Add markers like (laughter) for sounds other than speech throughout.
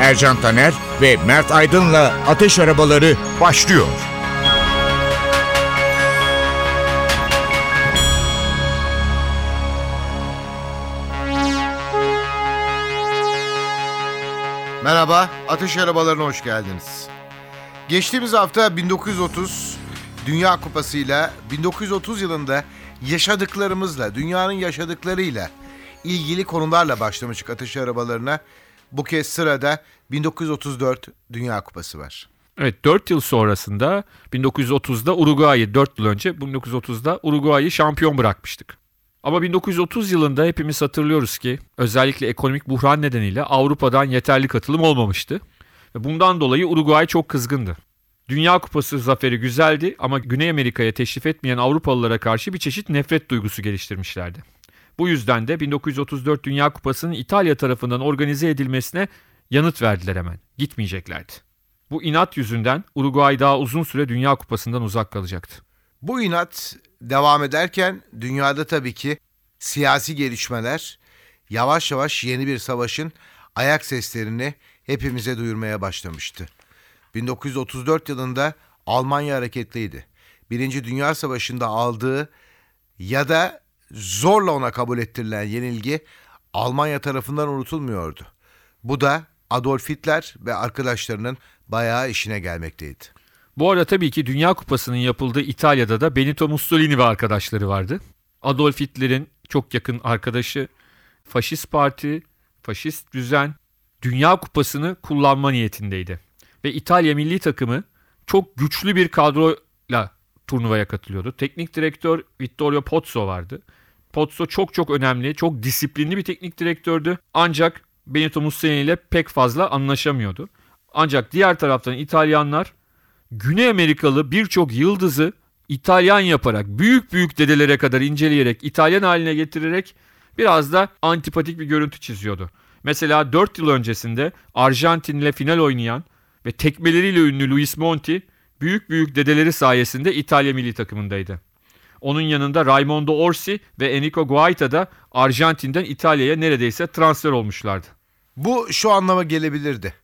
Ercan Taner ve Mert Aydın'la Ateş Arabaları başlıyor. Merhaba, Ateş Arabalarına hoş geldiniz. Geçtiğimiz hafta 1930 Dünya Kupası'yla 1930 yılında yaşadıklarımızla, dünyanın yaşadıklarıyla ilgili konularla başlamıştık Ateş Arabalarına. Bu kez sırada 1934 Dünya Kupası var. Evet 4 yıl sonrasında 1930'da Uruguay'ı 4 yıl önce 1930'da Uruguay'ı şampiyon bırakmıştık. Ama 1930 yılında hepimiz hatırlıyoruz ki özellikle ekonomik buhran nedeniyle Avrupa'dan yeterli katılım olmamıştı. Bundan dolayı Uruguay çok kızgındı. Dünya Kupası zaferi güzeldi ama Güney Amerika'ya teşrif etmeyen Avrupalılara karşı bir çeşit nefret duygusu geliştirmişlerdi. Bu yüzden de 1934 Dünya Kupası'nın İtalya tarafından organize edilmesine yanıt verdiler hemen. Gitmeyeceklerdi. Bu inat yüzünden Uruguay daha uzun süre Dünya Kupası'ndan uzak kalacaktı. Bu inat devam ederken dünyada tabii ki siyasi gelişmeler yavaş yavaş yeni bir savaşın ayak seslerini hepimize duyurmaya başlamıştı. 1934 yılında Almanya hareketliydi. Birinci Dünya Savaşı'nda aldığı ya da zorla ona kabul ettirilen yenilgi Almanya tarafından unutulmuyordu. Bu da Adolf Hitler ve arkadaşlarının bayağı işine gelmekteydi. Bu arada tabii ki Dünya Kupası'nın yapıldığı İtalya'da da Benito Mussolini ve arkadaşları vardı. Adolf Hitler'in çok yakın arkadaşı, faşist parti, faşist düzen Dünya Kupası'nı kullanma niyetindeydi. Ve İtalya milli takımı çok güçlü bir kadroyla turnuvaya katılıyordu. Teknik direktör Vittorio Pozzo vardı. Pozzo çok çok önemli, çok disiplinli bir teknik direktördü. Ancak Benito Mussolini ile pek fazla anlaşamıyordu. Ancak diğer taraftan İtalyanlar Güney Amerikalı birçok yıldızı İtalyan yaparak, büyük büyük dedelere kadar inceleyerek, İtalyan haline getirerek biraz da antipatik bir görüntü çiziyordu. Mesela 4 yıl öncesinde Arjantin'le final oynayan ve tekmeleriyle ünlü Luis Monti büyük büyük dedeleri sayesinde İtalya milli takımındaydı. Onun yanında Raimondo Orsi ve Enrico Guaita da Arjantin'den İtalya'ya neredeyse transfer olmuşlardı. Bu şu anlama gelebilirdi.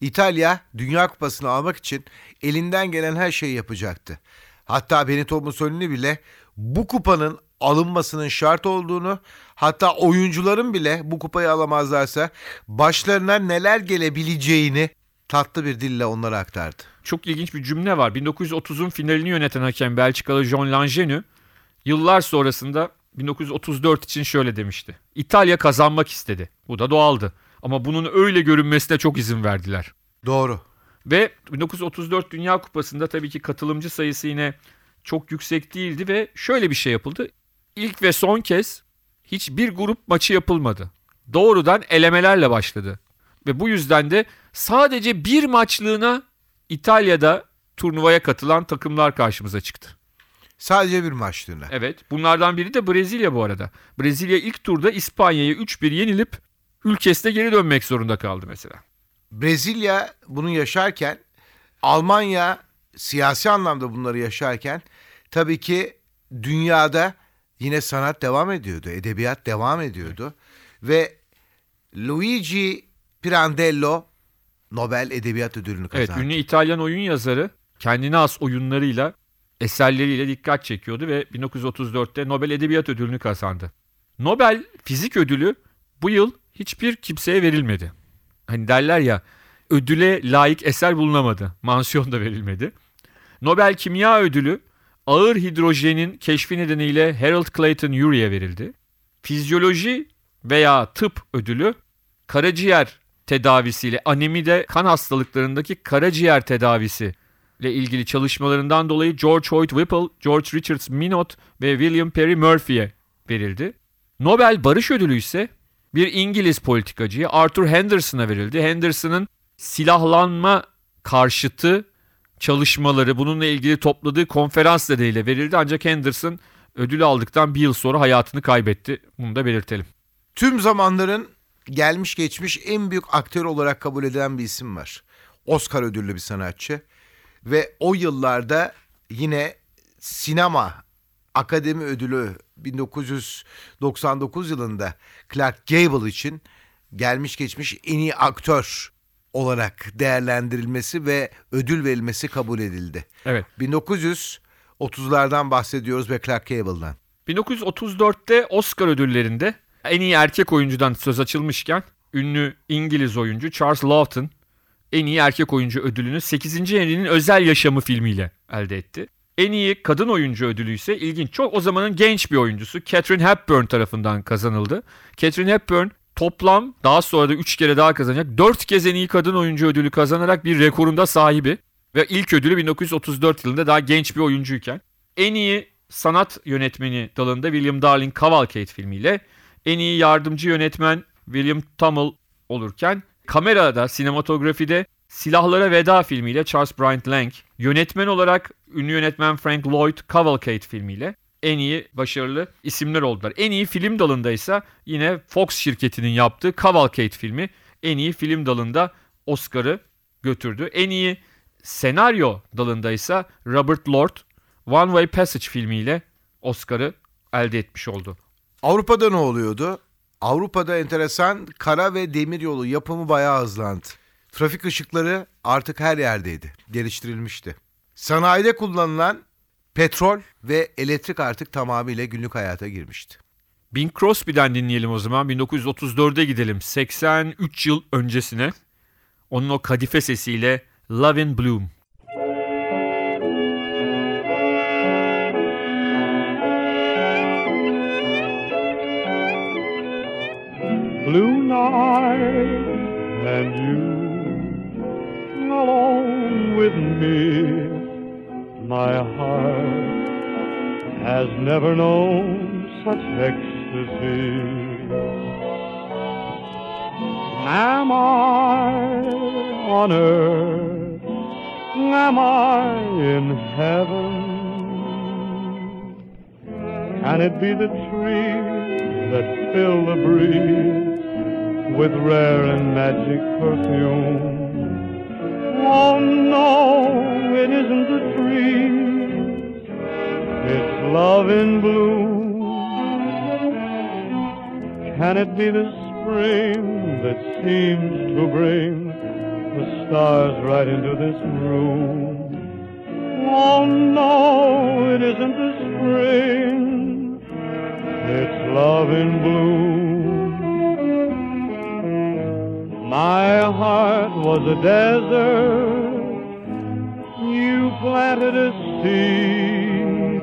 İtalya Dünya Kupası'nı almak için elinden gelen her şeyi yapacaktı. Hatta Benito Mussolini bile bu kupanın alınmasının şart olduğunu, hatta oyuncuların bile bu kupayı alamazlarsa başlarına neler gelebileceğini tatlı bir dille onlara aktardı. Çok ilginç bir cümle var. 1930'un finalini yöneten hakem Belçikalı John Langenu yıllar sonrasında 1934 için şöyle demişti. İtalya kazanmak istedi. Bu da doğaldı. Ama bunun öyle görünmesine çok izin verdiler. Doğru. Ve 1934 Dünya Kupası'nda tabii ki katılımcı sayısı yine çok yüksek değildi ve şöyle bir şey yapıldı. İlk ve son kez hiçbir grup maçı yapılmadı. Doğrudan elemelerle başladı. Ve bu yüzden de sadece bir maçlığına İtalya'da turnuvaya katılan takımlar karşımıza çıktı. Sadece bir maçlığına. Evet bunlardan biri de Brezilya bu arada. Brezilya ilk turda İspanya'ya 3-1 yenilip ülkesine geri dönmek zorunda kaldı mesela. Brezilya bunu yaşarken Almanya siyasi anlamda bunları yaşarken tabii ki dünyada yine sanat devam ediyordu, edebiyat devam ediyordu ve Luigi Pirandello Nobel Edebiyat Ödülünü kazandı. Evet ünlü İtalyan oyun yazarı kendine has oyunlarıyla eserleriyle dikkat çekiyordu ve 1934'te Nobel Edebiyat Ödülünü kazandı. Nobel Fizik Ödülü bu yıl hiçbir kimseye verilmedi. Hani derler ya ödüle layık eser bulunamadı. Mansiyon da verilmedi. Nobel Kimya Ödülü ağır hidrojenin keşfi nedeniyle Harold Clayton Urey'e verildi. Fizyoloji veya tıp ödülü karaciğer tedavisiyle anemide kan hastalıklarındaki karaciğer tedavisi ile ilgili çalışmalarından dolayı George Hoyt Whipple, George Richards Minot ve William Perry Murphy'ye verildi. Nobel Barış Ödülü ise bir İngiliz politikacıya Arthur Henderson'a verildi. Henderson'ın silahlanma karşıtı çalışmaları bununla ilgili topladığı konferans nedeniyle verildi. Ancak Henderson ödülü aldıktan bir yıl sonra hayatını kaybetti. Bunu da belirtelim. Tüm zamanların gelmiş geçmiş en büyük aktör olarak kabul edilen bir isim var. Oscar ödüllü bir sanatçı. Ve o yıllarda yine sinema akademi ödülü 1999 yılında Clark Gable için gelmiş geçmiş en iyi aktör olarak değerlendirilmesi ve ödül verilmesi kabul edildi. Evet. 1930'lardan bahsediyoruz ve Clark Gable'dan. 1934'te Oscar ödüllerinde en iyi erkek oyuncudan söz açılmışken ünlü İngiliz oyuncu Charles Lawton en iyi erkek oyuncu ödülünü 8. Henry'nin özel yaşamı filmiyle elde etti. En iyi kadın oyuncu ödülü ise ilginç. Çok o zamanın genç bir oyuncusu Catherine Hepburn tarafından kazanıldı. Catherine Hepburn toplam daha sonra da 3 kere daha kazanacak 4 kez en iyi kadın oyuncu ödülü kazanarak bir rekorunda sahibi. Ve ilk ödülü 1934 yılında daha genç bir oyuncuyken. En iyi sanat yönetmeni dalında William Darling Cavalcade filmiyle en iyi yardımcı yönetmen William Tummel olurken kamerada, sinematografide Silahlara Veda filmiyle Charles Bryant Lang, yönetmen olarak ünlü yönetmen Frank Lloyd Cavalcade filmiyle en iyi başarılı isimler oldular. En iyi film dalında ise yine Fox şirketinin yaptığı Cavalcade filmi en iyi film dalında Oscar'ı götürdü. En iyi senaryo dalında ise Robert Lord One Way Passage filmiyle Oscar'ı elde etmiş oldu. Avrupa'da ne oluyordu? Avrupa'da enteresan kara ve demir yolu yapımı bayağı hızlandı. Trafik ışıkları artık her yerdeydi, geliştirilmişti. Sanayide kullanılan petrol ve elektrik artık tamamıyla günlük hayata girmişti. Bing Crosby'den dinleyelim o zaman. 1934'e gidelim. 83 yıl öncesine. Onun o kadife sesiyle Love in Bloom. Never known such ecstasy. Am I on earth? Am I in heaven? Can it be the trees that fill the breeze? with rare and magic perfume. Can it be the spring that seems to bring the stars right into this room? Oh no, it isn't the spring, it's love in bloom. My heart was a desert. You planted a seed.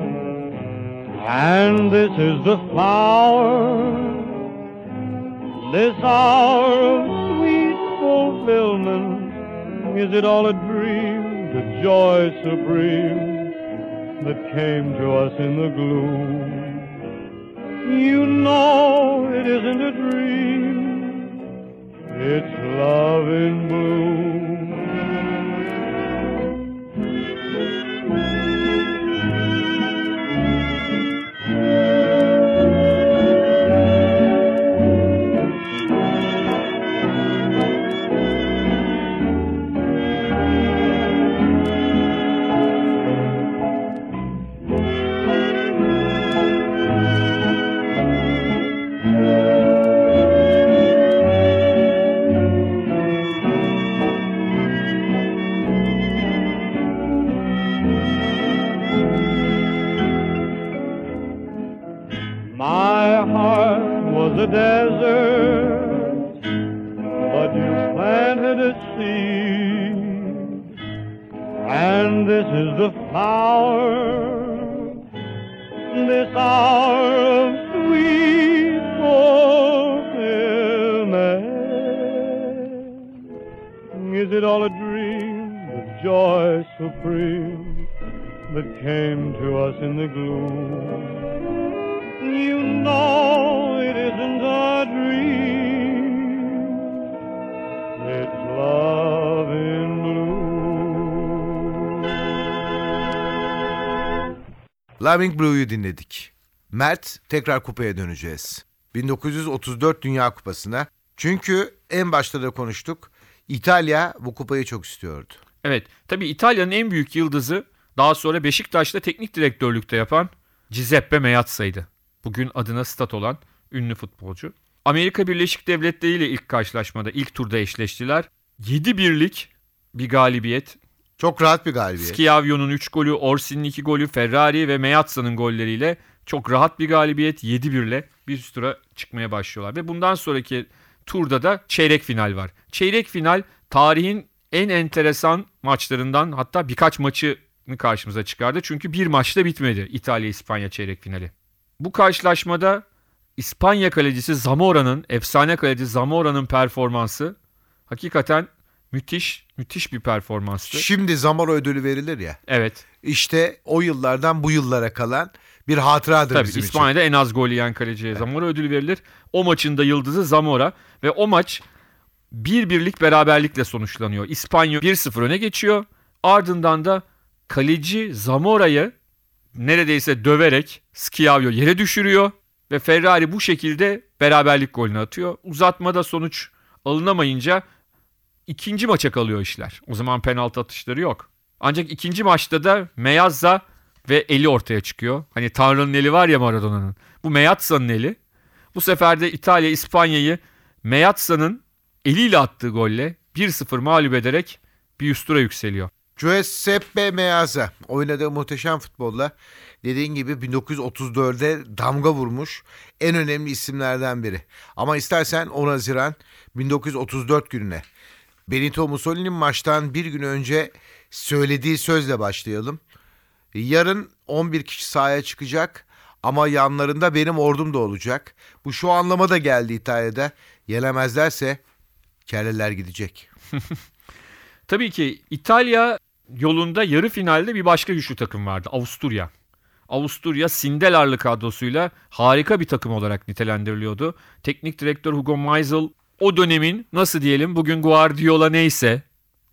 And this is the flower. This hour of sweet fulfillment. Is it all a dream? The joy supreme that came to us in the gloom. You know it isn't a dream. It's love in bloom. is it all a dream? The joy supreme that came to us in the gloom. You know it isn't a dream. It's love in blue. Loving Blue'yu dinledik. Mert tekrar kupaya döneceğiz. 1934 Dünya Kupası'na. Çünkü en başta da konuştuk. İtalya bu kupayı çok istiyordu. Evet, tabii İtalya'nın en büyük yıldızı daha sonra Beşiktaş'ta teknik direktörlükte yapan Giuseppe Meazza'ydı. Bugün adına stat olan ünlü futbolcu. Amerika Birleşik Devletleri ile ilk karşılaşmada, ilk turda eşleştiler. 7 birlik bir galibiyet. Çok rahat bir galibiyet. Schiavio'nun 3 golü, Orsi'nin 2 golü, Ferrari ve Meazza'nın golleriyle çok rahat bir galibiyet 7-1'le bir üst tura çıkmaya başlıyorlar. Ve bundan sonraki turda da çeyrek final var. Çeyrek final tarihin en enteresan maçlarından hatta birkaç maçını karşımıza çıkardı. Çünkü bir maçta bitmedi İtalya-İspanya çeyrek finali. Bu karşılaşmada İspanya kalecisi Zamora'nın, efsane kaleci Zamora'nın performansı hakikaten müthiş, müthiş bir performanstı. Şimdi Zamora ödülü verilir ya. Evet. İşte o yıllardan bu yıllara kalan bir hatıradır Tabii bizim için. İspanya'da en az gol yiyen kaleciye Zamora ödülü verilir. O maçın da yıldızı Zamora ve o maç bir birlik beraberlikle sonuçlanıyor. İspanya 1-0 öne geçiyor. Ardından da kaleci Zamora'yı neredeyse döverek Schiavio yere düşürüyor ve Ferrari bu şekilde beraberlik golünü atıyor. Uzatmada sonuç alınamayınca ikinci maça kalıyor işler. O zaman penaltı atışları yok. Ancak ikinci maçta da Meazza ve eli ortaya çıkıyor. Hani Tanrı'nın eli var ya Maradona'nın. Bu Meazza'nın eli. Bu sefer de İtalya İspanya'yı Meazza'nın eliyle attığı golle 1-0 mağlup ederek bir üst tura yükseliyor. Giuseppe Meazza oynadığı muhteşem futbolla dediğin gibi 1934'de damga vurmuş en önemli isimlerden biri. Ama istersen 10 Haziran 1934 gününe Benito Mussolini'nin maçtan bir gün önce söylediği sözle başlayalım. Yarın 11 kişi sahaya çıkacak ama yanlarında benim ordum da olacak. Bu şu anlama da geldi İtalya'da. Yenemezlerse kelleler gidecek. (laughs) Tabii ki İtalya yolunda yarı finalde bir başka güçlü takım vardı. Avusturya. Avusturya Sindelarlı kadrosuyla harika bir takım olarak nitelendiriliyordu. Teknik direktör Hugo Meisel o dönemin nasıl diyelim bugün Guardiola neyse.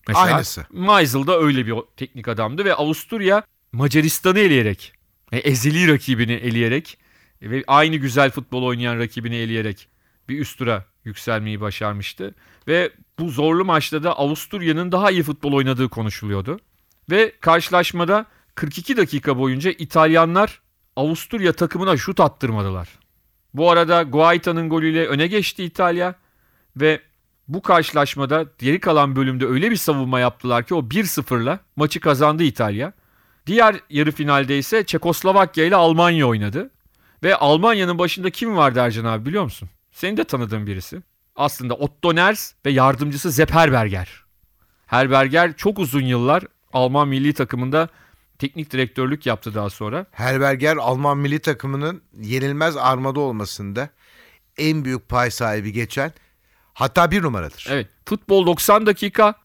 Mesela Aynısı. Meisel da öyle bir teknik adamdı ve Avusturya Macaristan'ı eleyerek, e, ezeli rakibini eleyerek ve aynı güzel futbol oynayan rakibini eleyerek bir üst tura yükselmeyi başarmıştı. Ve bu zorlu maçta da Avusturya'nın daha iyi futbol oynadığı konuşuluyordu. Ve karşılaşmada 42 dakika boyunca İtalyanlar Avusturya takımına şut attırmadılar. Bu arada Guaita'nın golüyle öne geçti İtalya ve bu karşılaşmada geri kalan bölümde öyle bir savunma yaptılar ki o 1-0'la maçı kazandı İtalya. Diğer yarı finalde ise Çekoslovakya ile Almanya oynadı. Ve Almanya'nın başında kim vardı Ercan abi biliyor musun? Senin de tanıdığın birisi. Aslında Otto Ners ve yardımcısı Sepp Herberger. Herberger çok uzun yıllar Alman milli takımında teknik direktörlük yaptı daha sonra. Herberger Alman milli takımının yenilmez armada olmasında en büyük pay sahibi geçen hatta bir numaradır. Evet futbol 90 dakika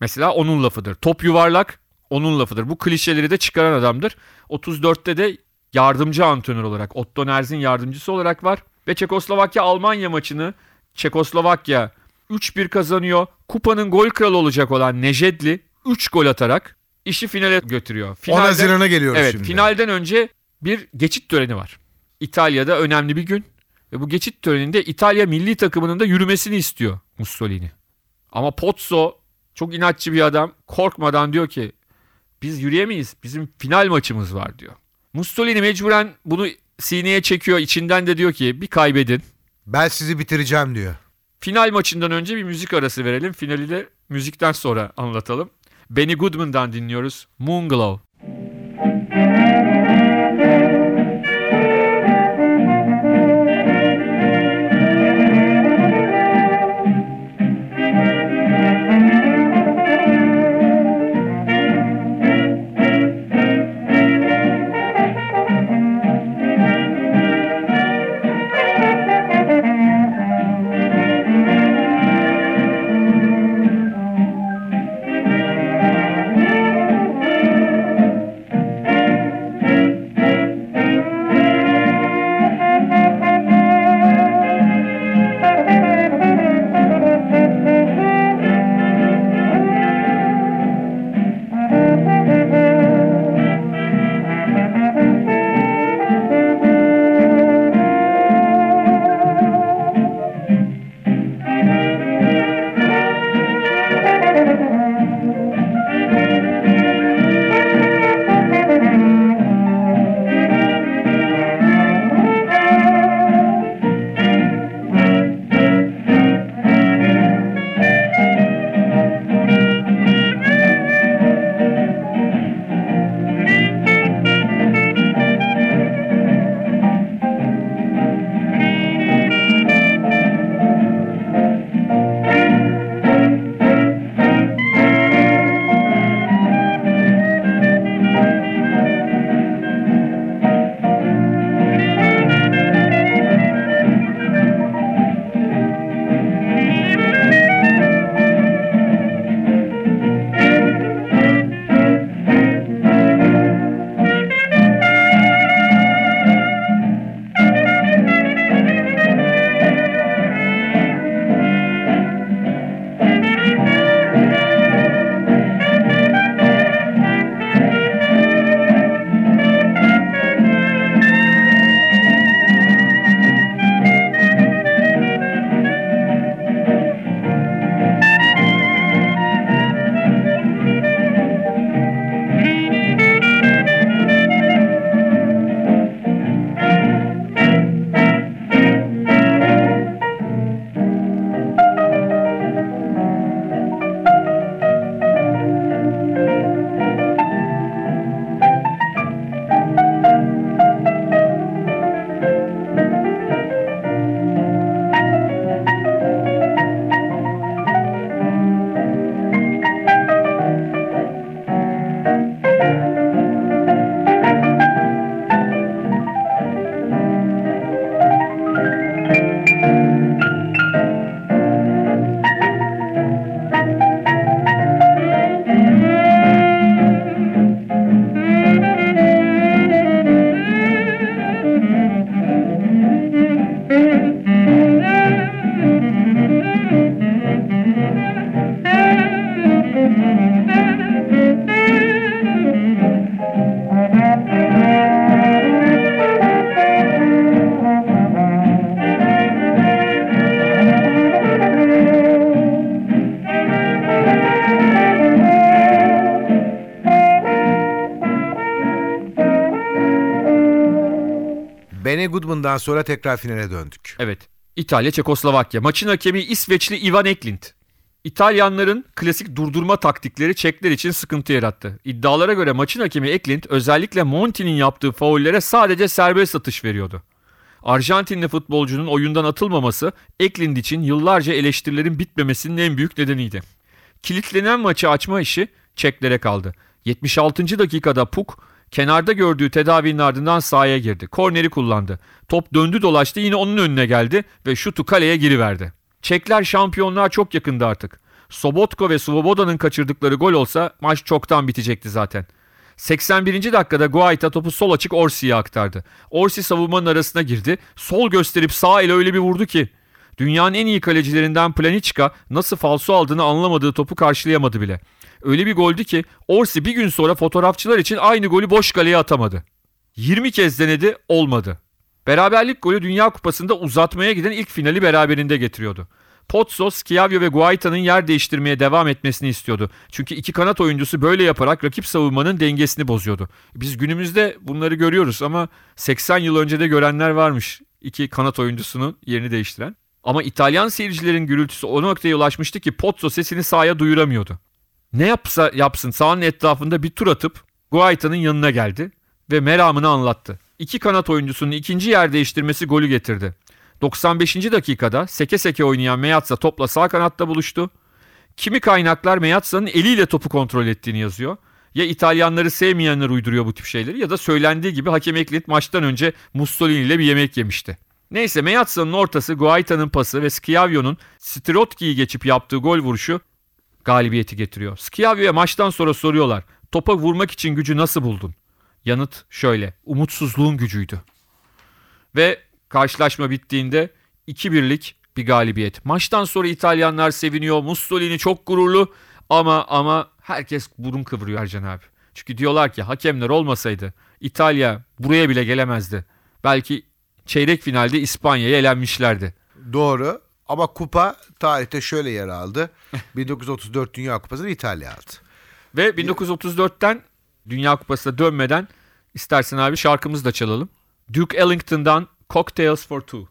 mesela onun lafıdır. Top yuvarlak onun lafıdır. Bu klişeleri de çıkaran adamdır. 34'te de yardımcı antrenör olarak Otto Nerz'in yardımcısı olarak var. Ve Çekoslovakya Almanya maçını Çekoslovakya 3-1 kazanıyor. Kupanın gol kralı olacak olan Nejedli 3 gol atarak işi finale götürüyor. 10 Finalde- Haziran'a geliyoruz Evet şimdi. finalden önce bir geçit töreni var. İtalya'da önemli bir gün. Ve bu geçit töreninde İtalya milli takımının da yürümesini istiyor Mussolini. Ama Pozzo çok inatçı bir adam korkmadan diyor ki biz yürüyemeyiz bizim final maçımız var diyor. Mussolini mecburen bunu sineye çekiyor içinden de diyor ki bir kaybedin. Ben sizi bitireceğim diyor. Final maçından önce bir müzik arası verelim. Finali de müzikten sonra anlatalım. Benny Goodman'dan dinliyoruz. Moonglow. Benny Goodman'dan sonra tekrar finale döndük. Evet. İtalya Çekoslovakya. Maçın hakemi İsveçli Ivan Eklint. İtalyanların klasik durdurma taktikleri Çekler için sıkıntı yarattı. İddialara göre maçın hakemi Eklint özellikle Monti'nin yaptığı faullere sadece serbest atış veriyordu. Arjantinli futbolcunun oyundan atılmaması Eklind için yıllarca eleştirilerin bitmemesinin en büyük nedeniydi. Kilitlenen maçı açma işi Çeklere kaldı. 76. dakikada Puk kenarda gördüğü tedavinin ardından sahaya girdi. Korneri kullandı. Top döndü dolaştı yine onun önüne geldi ve şutu kaleye giriverdi. Çekler şampiyonluğa çok yakındı artık. Sobotko ve Svoboda'nın kaçırdıkları gol olsa maç çoktan bitecekti zaten. 81. dakikada Guaita topu sol açık Orsi'ye aktardı. Orsi savunmanın arasına girdi. Sol gösterip sağ ile öyle bir vurdu ki. Dünyanın en iyi kalecilerinden Planichka nasıl falso aldığını anlamadığı topu karşılayamadı bile. Öyle bir goldü ki Orsi bir gün sonra fotoğrafçılar için aynı golü boş kaleye atamadı. 20 kez denedi olmadı. Beraberlik golü Dünya Kupası'nda uzatmaya giden ilk finali beraberinde getiriyordu. Pozzo, Schiavio ve Guaita'nın yer değiştirmeye devam etmesini istiyordu. Çünkü iki kanat oyuncusu böyle yaparak rakip savunmanın dengesini bozuyordu. Biz günümüzde bunları görüyoruz ama 80 yıl önce de görenler varmış. iki kanat oyuncusunun yerini değiştiren. Ama İtalyan seyircilerin gürültüsü o noktaya ulaşmıştı ki Pozzo sesini sahaya duyuramıyordu. Ne yapsa yapsın sahanın etrafında bir tur atıp Guaita'nın yanına geldi ve meramını anlattı. İki kanat oyuncusunun ikinci yer değiştirmesi golü getirdi. 95. dakikada seke seke oynayan Meazza topla sağ kanatta buluştu. Kimi kaynaklar Meazza'nın eliyle topu kontrol ettiğini yazıyor. Ya İtalyanları sevmeyenler uyduruyor bu tip şeyleri ya da söylendiği gibi hakem Eklit maçtan önce Mussolini ile bir yemek yemişti. Neyse Meazza'nın ortası, Guaita'nın pası ve Schiavio'nun Strotki'yi geçip yaptığı gol vuruşu galibiyeti getiriyor. Schiavio'ya maçtan sonra soruyorlar. Topa vurmak için gücü nasıl buldun? Yanıt şöyle. Umutsuzluğun gücüydü. Ve karşılaşma bittiğinde 2-1'lik bir galibiyet. Maçtan sonra İtalyanlar seviniyor. Mussolini çok gururlu ama ama herkes burun kıvırıyor Ercan abi. Çünkü diyorlar ki hakemler olmasaydı İtalya buraya bile gelemezdi. Belki çeyrek finalde İspanya'ya elenmişlerdi. Doğru ama kupa tarihte şöyle yer aldı. (laughs) 1934 Dünya Kupası'nı İtalya aldı. Ve 1934'ten Dünya Kupası'na dönmeden istersen abi şarkımızı da çalalım. Duke Ellington'dan Cocktails for Two.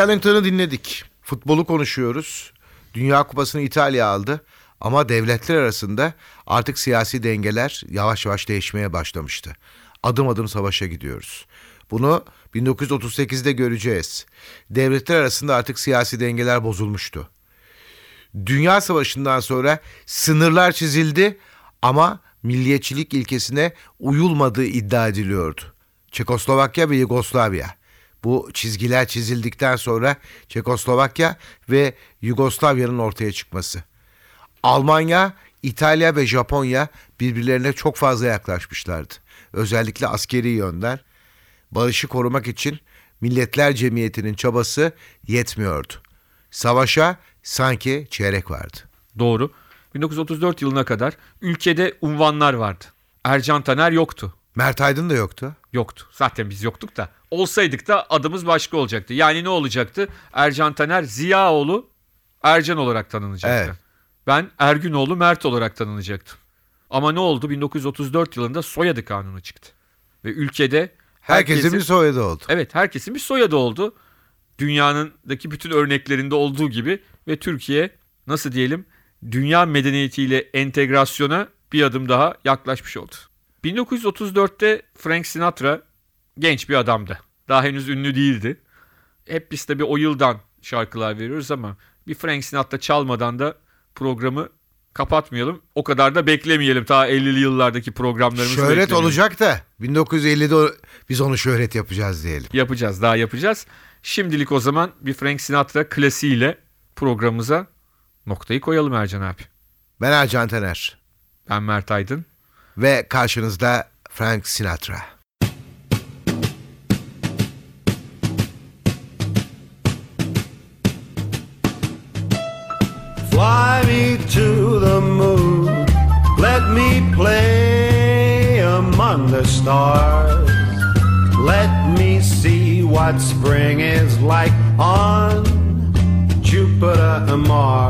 Ellington'ı dinledik. Futbolu konuşuyoruz. Dünya Kupası'nı İtalya aldı. Ama devletler arasında artık siyasi dengeler yavaş yavaş değişmeye başlamıştı. Adım adım savaşa gidiyoruz. Bunu 1938'de göreceğiz. Devletler arasında artık siyasi dengeler bozulmuştu. Dünya Savaşı'ndan sonra sınırlar çizildi ama milliyetçilik ilkesine uyulmadığı iddia ediliyordu. Çekoslovakya ve Yugoslavya. Bu çizgiler çizildikten sonra Çekoslovakya ve Yugoslavya'nın ortaya çıkması. Almanya, İtalya ve Japonya birbirlerine çok fazla yaklaşmışlardı. Özellikle askeri yönden. Barışı korumak için Milletler Cemiyeti'nin çabası yetmiyordu. Savaşa sanki çeyrek vardı. Doğru. 1934 yılına kadar ülkede unvanlar vardı. Ercan Taner yoktu. Mert Aydın da yoktu. Yoktu. Zaten biz yoktuk da. Olsaydık da adımız başka olacaktı. Yani ne olacaktı? Ercan Taner Ziyaoğlu Ercan olarak tanınacaktı. Evet. Ben Ergünoğlu Mert olarak tanınacaktım. Ama ne oldu? 1934 yılında soyadı kanunu çıktı. Ve ülkede Herkesin bir soyadı oldu. Evet herkesin bir soyadı oldu. Dünyanındaki bütün örneklerinde olduğu gibi ve Türkiye nasıl diyelim dünya medeniyetiyle entegrasyona bir adım daha yaklaşmış oldu. 1934'te Frank Sinatra genç bir adamdı. Daha henüz ünlü değildi. Hep biz tabii o yıldan şarkılar veriyoruz ama bir Frank Sinatra çalmadan da programı kapatmayalım. O kadar da beklemeyelim. Ta 50'li yıllardaki programlarımızı Şöhret olacak da 1950'de o- biz onu şöhret yapacağız diyelim. Yapacağız, daha yapacağız. Şimdilik o zaman bir Frank Sinatra klasiğiyle programımıza noktayı koyalım Ercan abi. Ben Ercan Taner Ben Mert Aydın. Ve karşınızda Frank Sinatra. Fly me to the moon. Let me play among the stars. Let me see what spring is like on Jupiter and Mars.